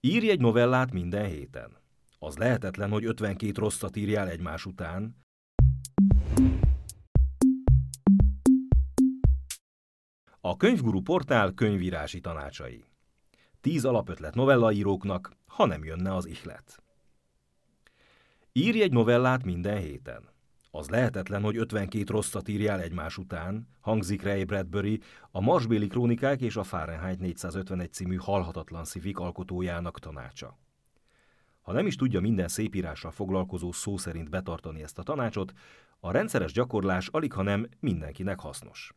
Írj egy novellát minden héten. Az lehetetlen, hogy 52 rosszat írjál egymás után. A Könyvguru portál könyvírási tanácsai. 10 alapötlet novellaíróknak, ha nem jönne az ihlet. Írj egy novellát minden héten. Az lehetetlen, hogy 52 rosszat írjál egymás után, hangzik Ray Bradbury, a Marsbéli Krónikák és a Fahrenheit 451 című halhatatlan szivik alkotójának tanácsa. Ha nem is tudja minden szépírással foglalkozó szó szerint betartani ezt a tanácsot, a rendszeres gyakorlás alig, ha nem mindenkinek hasznos.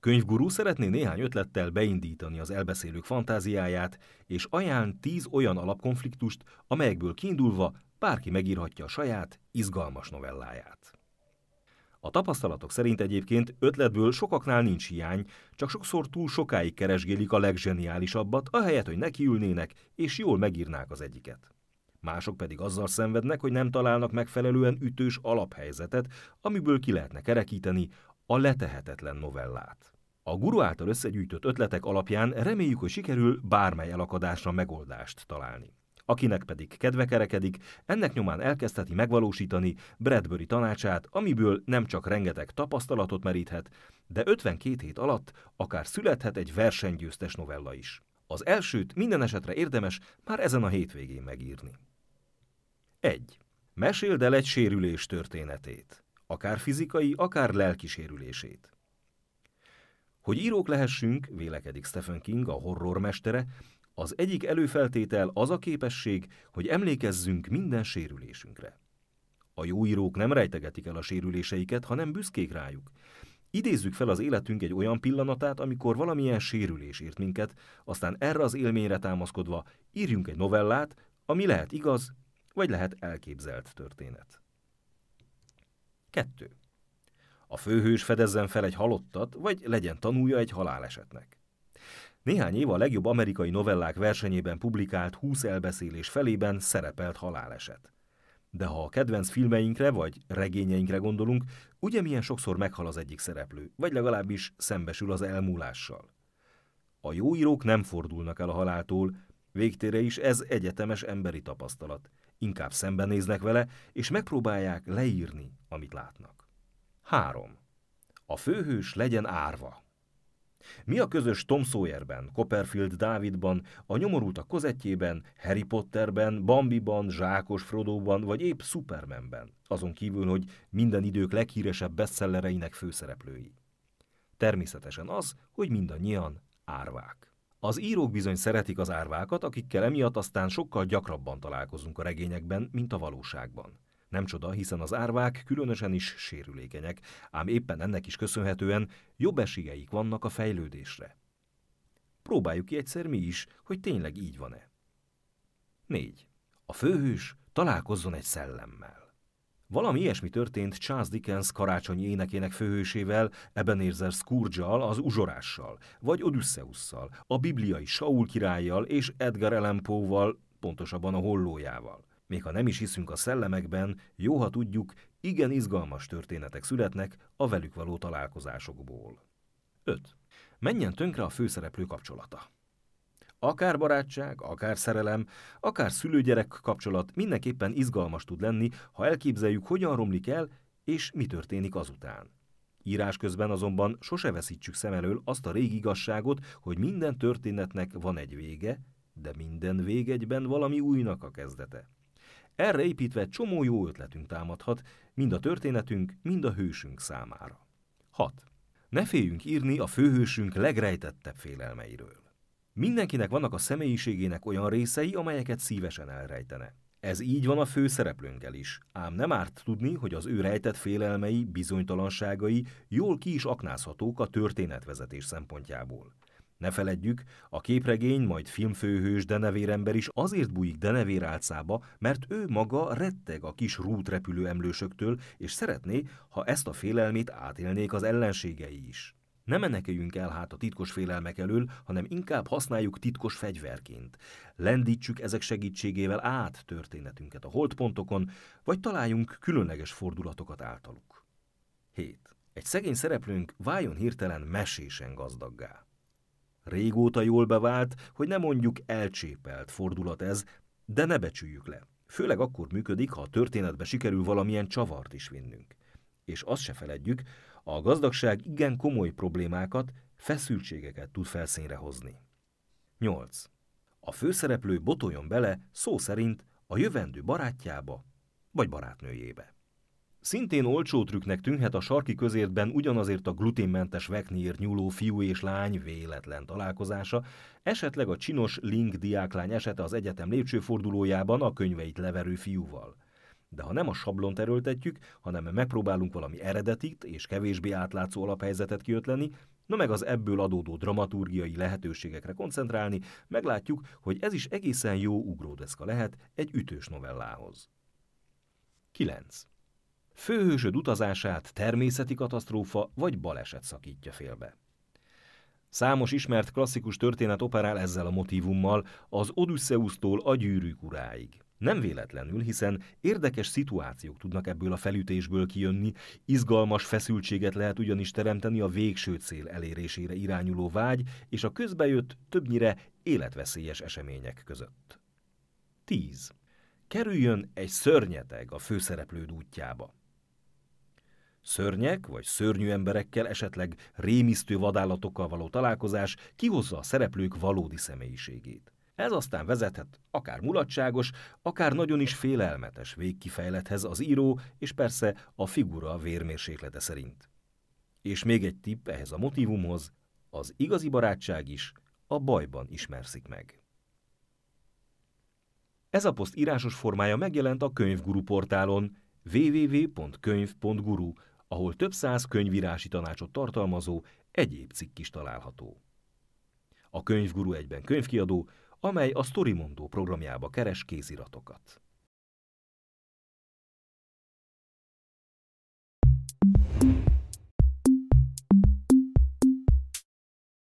Könyvgurú szeretné néhány ötlettel beindítani az elbeszélők fantáziáját, és ajánl tíz olyan alapkonfliktust, amelyekből kiindulva bárki megírhatja a saját, izgalmas novelláját. A tapasztalatok szerint egyébként ötletből sokaknál nincs hiány, csak sokszor túl sokáig keresgélik a legzseniálisabbat, ahelyett, hogy nekiülnének és jól megírnák az egyiket. Mások pedig azzal szenvednek, hogy nem találnak megfelelően ütős alaphelyzetet, amiből ki lehetne kerekíteni a letehetetlen novellát. A guru által összegyűjtött ötletek alapján reméljük, hogy sikerül bármely elakadásra megoldást találni. Akinek pedig kedve kerekedik, ennek nyomán elkezdheti megvalósítani Bradbury tanácsát, amiből nem csak rengeteg tapasztalatot meríthet, de 52 hét alatt akár születhet egy versenygyőztes novella is. Az elsőt minden esetre érdemes már ezen a hétvégén megírni. 1. Meséld el egy sérülés történetét, akár fizikai, akár lelki sérülését. Hogy írók lehessünk, vélekedik Stephen King, a horrormestere, az egyik előfeltétel az a képesség, hogy emlékezzünk minden sérülésünkre. A jó írók nem rejtegetik el a sérüléseiket, hanem büszkék rájuk. Idézzük fel az életünk egy olyan pillanatát, amikor valamilyen sérülés ért minket, aztán erre az élményre támaszkodva írjunk egy novellát, ami lehet igaz, vagy lehet elképzelt történet. 2. A főhős fedezzen fel egy halottat, vagy legyen tanúja egy halálesetnek. Néhány év a legjobb amerikai novellák versenyében publikált 20 elbeszélés felében szerepelt haláleset. De ha a kedvenc filmeinkre vagy regényeinkre gondolunk, ugye milyen sokszor meghal az egyik szereplő, vagy legalábbis szembesül az elmúlással. A jó írók nem fordulnak el a haláltól, végtére is ez egyetemes emberi tapasztalat. Inkább szembenéznek vele, és megpróbálják leírni, amit látnak. 3. A főhős legyen árva. Mi a közös Tom Sawyerben, Copperfield Dávidban, a nyomorultak kozettjében, Harry Potterben, Bambiban, Zsákos Frodoban, vagy épp Supermanben, azon kívül, hogy minden idők leghíresebb bestsellereinek főszereplői? Természetesen az, hogy mindannyian árvák. Az írók bizony szeretik az árvákat, akikkel emiatt aztán sokkal gyakrabban találkozunk a regényekben, mint a valóságban. Nem csoda, hiszen az árvák különösen is sérülékenyek, ám éppen ennek is köszönhetően jobb esélyeik vannak a fejlődésre. Próbáljuk ki egyszer mi is, hogy tényleg így van-e. 4. A főhős találkozzon egy szellemmel. Valami ilyesmi történt Charles Dickens karácsonyi énekének főhősével, Ebenezer scrooge az uzsorással, vagy Odüsszeusszal, a bibliai Saul királlyal és Edgar Allan Poe-val, pontosabban a hollójával. Még ha nem is hiszünk a szellemekben, jó, ha tudjuk, igen izgalmas történetek születnek a velük való találkozásokból. 5. Menjen tönkre a főszereplő kapcsolata. Akár barátság, akár szerelem, akár szülőgyerek kapcsolat mindenképpen izgalmas tud lenni, ha elképzeljük, hogyan romlik el, és mi történik azután. Írás közben azonban sose veszítsük szem elől azt a régi igazságot, hogy minden történetnek van egy vége, de minden végegyben valami újnak a kezdete. Erre építve csomó jó ötletünk támadhat, mind a történetünk, mind a hősünk számára. 6. Ne féljünk írni a főhősünk legrejtettebb félelmeiről. Mindenkinek vannak a személyiségének olyan részei, amelyeket szívesen elrejtene. Ez így van a főszereplőnkkel is, ám nem árt tudni, hogy az ő rejtett félelmei, bizonytalanságai jól ki is aknázhatók a történetvezetés szempontjából. Ne feledjük, a képregény, majd filmfőhős denevérember is azért bújik denevér álcába, mert ő maga retteg a kis rútrepülő emlősöktől, és szeretné, ha ezt a félelmét átélnék az ellenségei is. Ne meneküljünk el hát a titkos félelmek elől, hanem inkább használjuk titkos fegyverként. Lendítsük ezek segítségével át történetünket a holdpontokon, vagy találjunk különleges fordulatokat általuk. 7. Egy szegény szereplőnk váljon hirtelen mesésen gazdaggá. Régóta jól bevált, hogy ne mondjuk elcsépelt fordulat ez, de ne becsüljük le. Főleg akkor működik, ha a történetbe sikerül valamilyen csavart is vinnünk. És azt se feledjük, a gazdagság igen komoly problémákat, feszültségeket tud felszínre hozni. 8. A főszereplő botoljon bele szó szerint a jövendő barátjába vagy barátnőjébe. Szintén olcsó trükknek tűnhet a sarki közértben ugyanazért a gluténmentes vekniért nyúló fiú és lány véletlen találkozása, esetleg a csinos Link diáklány esete az egyetem lépcsőfordulójában a könyveit leverő fiúval. De ha nem a sablont erőltetjük, hanem megpróbálunk valami eredetit és kevésbé átlátszó alaphelyzetet kiötleni, no meg az ebből adódó dramaturgiai lehetőségekre koncentrálni, meglátjuk, hogy ez is egészen jó ugródeszka lehet egy ütős novellához. 9. Főhősöd utazását természeti katasztrófa vagy baleset szakítja félbe. Számos ismert klasszikus történet operál ezzel a motivummal, az Odüsszeusztól a gyűrűk uráig. Nem véletlenül, hiszen érdekes szituációk tudnak ebből a felütésből kijönni, izgalmas feszültséget lehet ugyanis teremteni a végső cél elérésére irányuló vágy és a közbejött, többnyire életveszélyes események között. 10. Kerüljön egy szörnyeteg a főszereplőd útjába. Szörnyek vagy szörnyű emberekkel, esetleg rémisztő vadállatokkal való találkozás kihozza a szereplők valódi személyiségét. Ez aztán vezethet akár mulatságos, akár nagyon is félelmetes végkifejlethez az író és persze a figura vérmérséklete szerint. És még egy tipp ehhez a motivumhoz, az igazi barátság is a bajban ismerszik meg. Ez a poszt írásos formája megjelent a Könyvguru portálon www.könyv.guru, ahol több száz könyvírási tanácsot tartalmazó egyéb cikk is található. A Könyvguru egyben könyvkiadó, amely a Storymondó programjába keres kéziratokat.